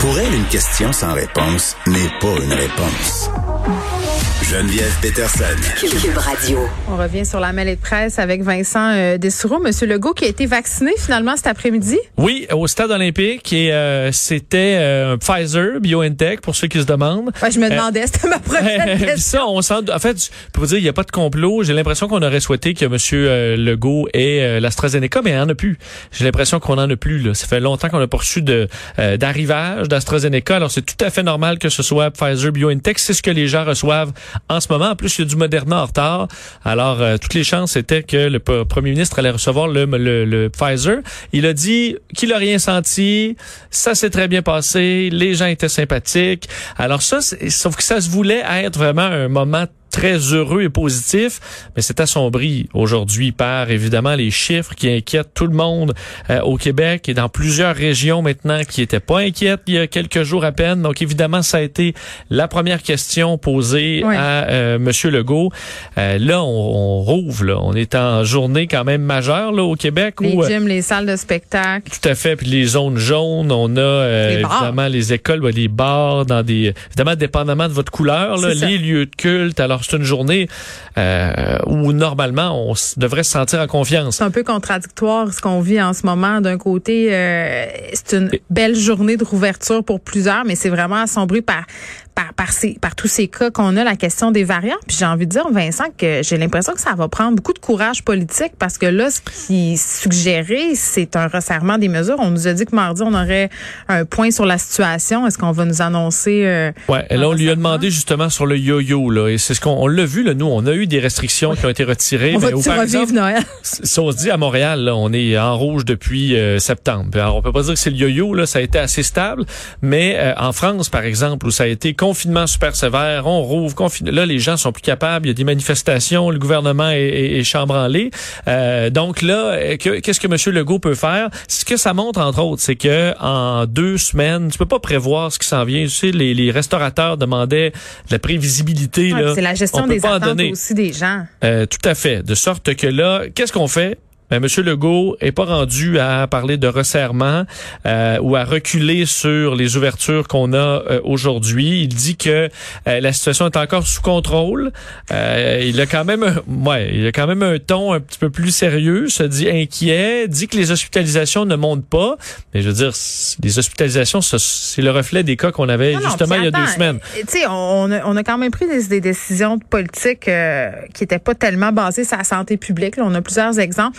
Pour elle, une question sans réponse n'est pas une réponse. Geneviève Peterson. Cube Radio. On revient sur la mêlée de presse avec Vincent euh, Dessoureau. Monsieur Legault qui a été vacciné finalement cet après-midi. Oui, au stade olympique et euh, c'était euh, Pfizer, BioNTech pour ceux qui se demandent. Ouais, je me demandais, c'était ma prochaine question. ça, on sent, en fait, pour vous dire, il n'y a pas de complot. J'ai l'impression qu'on aurait souhaité que Monsieur euh, Legault ait l'AstraZeneca, mais il n'y en a plus. J'ai l'impression qu'on en a plus. Là. Ça fait longtemps qu'on n'a pas reçu de d'arrivage d'AstraZeneca. Alors c'est tout à fait normal que ce soit Pfizer, BioNTech. C'est ce que les gens reçoivent en ce moment. En plus, il y a du Moderna en retard. Alors, euh, toutes les chances étaient que le premier ministre allait recevoir le, le, Pfizer. Il a dit qu'il a rien senti. Ça s'est très bien passé. Les gens étaient sympathiques. Alors ça, sauf que ça se voulait être vraiment un moment très heureux et positif, mais c'est assombri aujourd'hui par évidemment les chiffres qui inquiètent tout le monde euh, au Québec et dans plusieurs régions maintenant qui étaient pas inquiètes il y a quelques jours à peine. Donc évidemment, ça a été la première question posée à euh, Monsieur Legault. Euh, là, on, on, rouvre, là. on est en journée quand même majeure là au Québec. Les gyms, les salles de spectacle. Tout à fait, puis les zones jaunes, on a évidemment les écoles, les bars, dans des évidemment dépendamment de votre couleur, là, les lieux de culte. Alors c'est une journée euh, où normalement on devrait se sentir en confiance. C'est un peu contradictoire ce qu'on vit en ce moment. D'un côté, euh, c'est une belle journée de rouverture pour plusieurs, mais c'est vraiment assombri par par, par, ces, par tous ces cas qu'on a, la question des variants. Puis j'ai envie de dire, Vincent, que j'ai l'impression que ça va prendre beaucoup de courage politique parce que là, ce qui est suggéré, c'est un resserrement des mesures. On nous a dit que mardi, on aurait un point sur la situation. Est-ce qu'on va nous annoncer... Euh, ouais, et là, on lui a demandé justement sur le yo-yo. là, Et c'est ce qu'on l'a vu, là, nous, on a eu des restrictions qui ont été retirées. On mais va revivre Noël? Si on se dit à Montréal, là, on est en rouge depuis euh, septembre. Alors, on peut pas dire que c'est le yo-yo, là, ça a été assez stable. Mais euh, en France, par exemple, où ça a été confinement super sévère, on rouvre, confine. Là, les gens sont plus capables. Il y a des manifestations, le gouvernement est, est, est chambranlé. Euh, donc là, qu'est-ce que M. Legault peut faire? Ce que ça montre entre autres, c'est que en deux semaines, tu peux pas prévoir ce qui s'en vient. Tu sais, les, les restaurateurs demandaient de la prévisibilité. c'est la gestion des attentes aussi des gens. Euh, tout à fait. De sorte que là, qu'est-ce qu'on fait? Ben, Monsieur Legault est pas rendu à parler de resserrement euh, ou à reculer sur les ouvertures qu'on a euh, aujourd'hui. Il dit que euh, la situation est encore sous contrôle. il a quand même, un, ouais, il a quand même un ton un petit peu plus sérieux, se dit inquiet, dit que les hospitalisations ne montent pas. Mais je veux dire, les hospitalisations, c'est le reflet des cas qu'on avait justement il y a deux semaines. Tu sais, on, a, on a quand même pris des, des décisions politiques qui étaient pas tellement basées sur la santé publique. Là, on a plusieurs exemples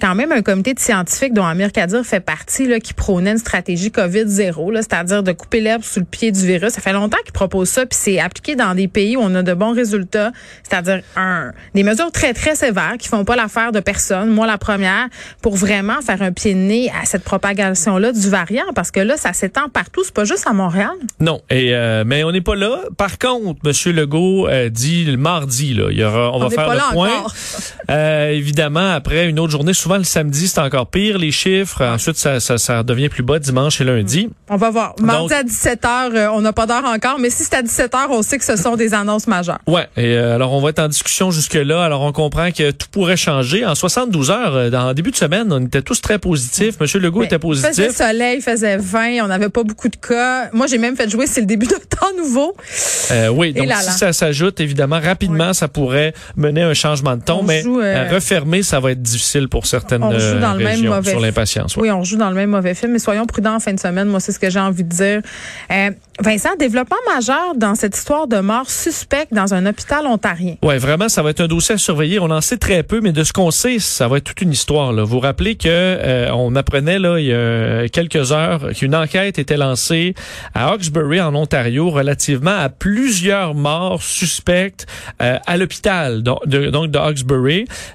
quand même un comité de scientifiques dont Amir Kadir fait partie là, qui prônait une stratégie COVID-0, c'est-à-dire de couper l'herbe sous le pied du virus. Ça fait longtemps qu'ils proposent ça, puis c'est appliqué dans des pays où on a de bons résultats, c'est-à-dire un, des mesures très, très sévères qui font pas l'affaire de personne, moi la première, pour vraiment faire un pied de nez à cette propagation-là du variant, parce que là, ça s'étend partout, c'est pas juste à Montréal. Non, et euh, mais on n'est pas là. Par contre, M. Legault euh, dit le mardi, là, il y aura, on, va faire le point. Euh, évidemment, après une autre journée Souvent, le samedi, c'est encore pire, les chiffres. Ensuite, ça, ça, ça, devient plus bas dimanche et lundi. On va voir. Mardi à 17 h euh, on n'a pas d'heure encore, mais si c'est à 17 h on sait que ce sont des annonces majeures. Ouais. Et euh, alors, on va être en discussion jusque-là. Alors, on comprend que tout pourrait changer. En 72 heures, euh, dans le début de semaine, on était tous très positifs. Monsieur Legault était positif. Il faisait soleil, il faisait 20, on n'avait pas beaucoup de cas. Moi, j'ai même fait jouer, c'est le début d'un temps nouveau. oui, donc si ça s'ajoute, évidemment, rapidement, ça pourrait mener à un changement de ton, mais refermer, ça va être difficile pour certaines on joue dans le même mauvais sur l'impatience. Oui, on joue dans le même mauvais film, mais soyons prudents en fin de semaine. Moi, c'est ce que j'ai envie de dire. Euh, Vincent, développement majeur dans cette histoire de mort suspecte dans un hôpital ontarien. Oui, vraiment, ça va être un dossier à surveiller. On en sait très peu, mais de ce qu'on sait, ça va être toute une histoire. Là. Vous vous rappelez que euh, on apprenait là il y a quelques heures qu'une enquête était lancée à Hawkesbury en Ontario relativement à plusieurs morts suspectes euh, à l'hôpital donc de, donc.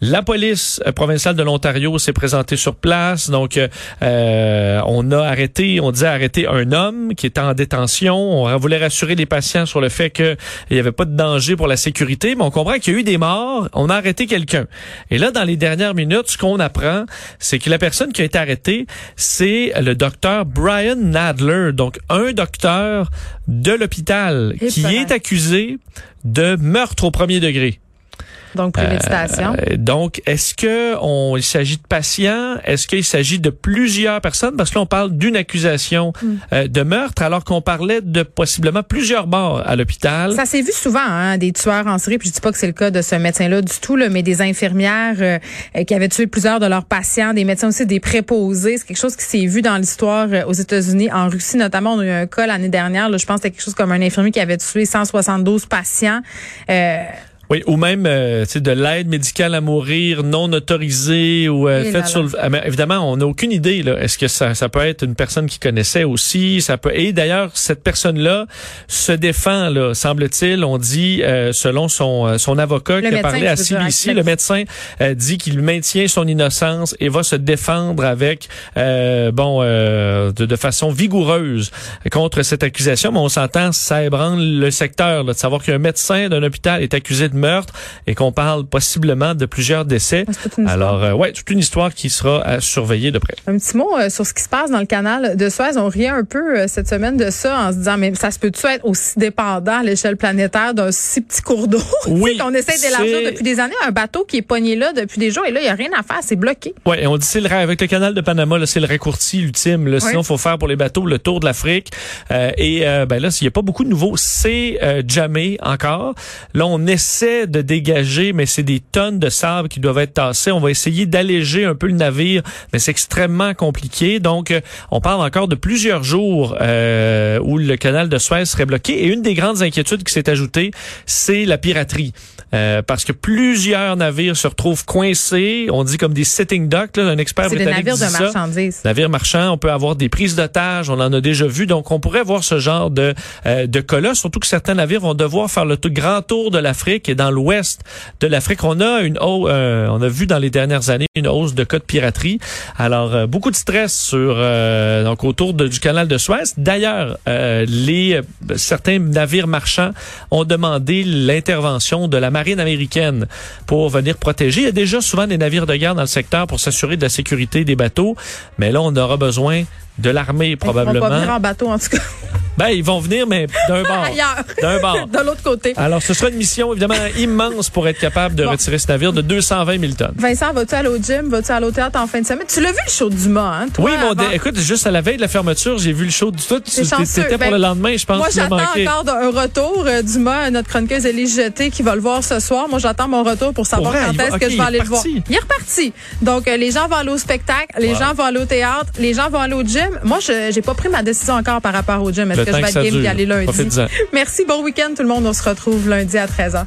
La police provinciale de l'Ontario s'est présentée sur place. Donc, euh, on a arrêté, on disait arrêter un homme qui était en détention. On voulait rassurer les patients sur le fait qu'il n'y avait pas de danger pour la sécurité, mais on comprend qu'il y a eu des morts. On a arrêté quelqu'un. Et là, dans les dernières minutes, ce qu'on apprend, c'est que la personne qui a été arrêtée, c'est le docteur Brian Nadler, donc un docteur de l'hôpital qui est accusé de meurtre au premier degré. Donc, préméditation. Euh, donc, est-ce que on, il s'agit de patients? Est-ce qu'il s'agit de plusieurs personnes? Parce que là, on parle d'une accusation mm. euh, de meurtre, alors qu'on parlait de possiblement plusieurs morts à l'hôpital. Ça s'est vu souvent, hein, des tueurs en série. Puis je dis pas que c'est le cas de ce médecin-là du tout, là, mais des infirmières euh, qui avaient tué plusieurs de leurs patients, des médecins aussi, des préposés. C'est quelque chose qui s'est vu dans l'histoire aux États-Unis, en Russie notamment. On a eu un cas l'année dernière. Là, je pense que c'était quelque chose comme un infirmier qui avait tué 172 patients. Euh, oui, ou même euh, de l'aide médicale à mourir non autorisée ou euh, faite sur le... Ah, évidemment, on n'a aucune idée. Là. Est-ce que ça, ça peut être une personne qui connaissait aussi? Ça peut. Et d'ailleurs, cette personne-là se défend. Là, semble-t-il, on dit euh, selon son euh, son avocat qui a parlé à CBC, le médecin dit qu'il maintient son innocence et va se défendre avec bon de, de, façon vigoureuse contre cette accusation. Mais on s'entend, ça ébranle le secteur là, de savoir qu'un médecin d'un hôpital est accusé de meurtre et qu'on parle possiblement de plusieurs décès. Alors, euh, ouais, toute une histoire qui sera à surveiller de près. Un petit mot euh, sur ce qui se passe dans le canal de Suez. On riait un peu euh, cette semaine de ça en se disant, mais ça se peut-tu être aussi dépendant à l'échelle planétaire d'un si petit cours d'eau? Oui. qu'on essaie d'élargir depuis des années. Un bateau qui est pogné là depuis des jours et là, il n'y a rien à faire. C'est bloqué. Oui, et on dit c'est le avec le canal de Panama, c'est le raccourci ultime. Là. Sinon, il faut faire pour les bateaux le tour de l'Afrique. et ben là, s'il n'y a pas beaucoup de nouveaux, c'est jamais encore. Là, on essaie de dégager, mais c'est des tonnes de sable qui doivent être tassées. On va essayer d'alléger un peu le navire, mais c'est extrêmement compliqué. Donc, euh, on parle encore de plusieurs jours euh, où le canal de Suez serait bloqué. Et une des grandes inquiétudes qui s'est ajoutée, c'est la piraterie. Euh, parce que plusieurs navires se retrouvent coincés, on dit comme des sitting docks, là, un expert britannique des navires de marchandises. Navires marchands, on peut avoir des prises d'otages, on en a déjà vu, donc on pourrait voir ce genre de, euh, de cas surtout que certains navires vont devoir faire le grand tour de l'Afrique et dans l'ouest de l'Afrique, on a une euh, on a vu dans les dernières années une hausse de cas de piraterie. Alors, euh, beaucoup de stress sur donc autour du canal de Suez. D'ailleurs, les certains navires marchands ont demandé l'intervention de la marine américaine pour venir protéger. Il y a déjà souvent des navires de guerre dans le secteur pour s'assurer de la sécurité des bateaux, mais là, on aura besoin de l'armée probablement. Ils vont pas venir en bateau en tout cas. Ben, ils vont venir, mais d'un bord. D'un bord. de l'autre côté. Alors, ce sera une mission, évidemment, immense pour être capable de retirer ce navire de 220 000 tonnes. Vincent, vas-tu aller au gym? Vas-tu aller au théâtre en fin de semaine? Tu l'as vu le show du Dumas, hein, toi, Oui, mon écoute, juste à la veille de la fermeture, j'ai vu le show du tout. C'était pour ben, le lendemain, je pense. Moi, j'attends encore un retour. Euh, Dumas, notre chroniqueuse Élise Jeté, qui va le voir ce soir. Moi, j'attends mon retour pour savoir quand est-ce que je vais aller le voir. Il est reparti. Donc, euh, les gens vont aller au spectacle, les gens vont aller au théâtre, les gens vont aller au gym. Moi, je j'ai pas pris ma décision encore par rapport au gym. Que je vais être game d'y aller lundi? Merci, bon week-end tout le monde. On se retrouve lundi à 13h.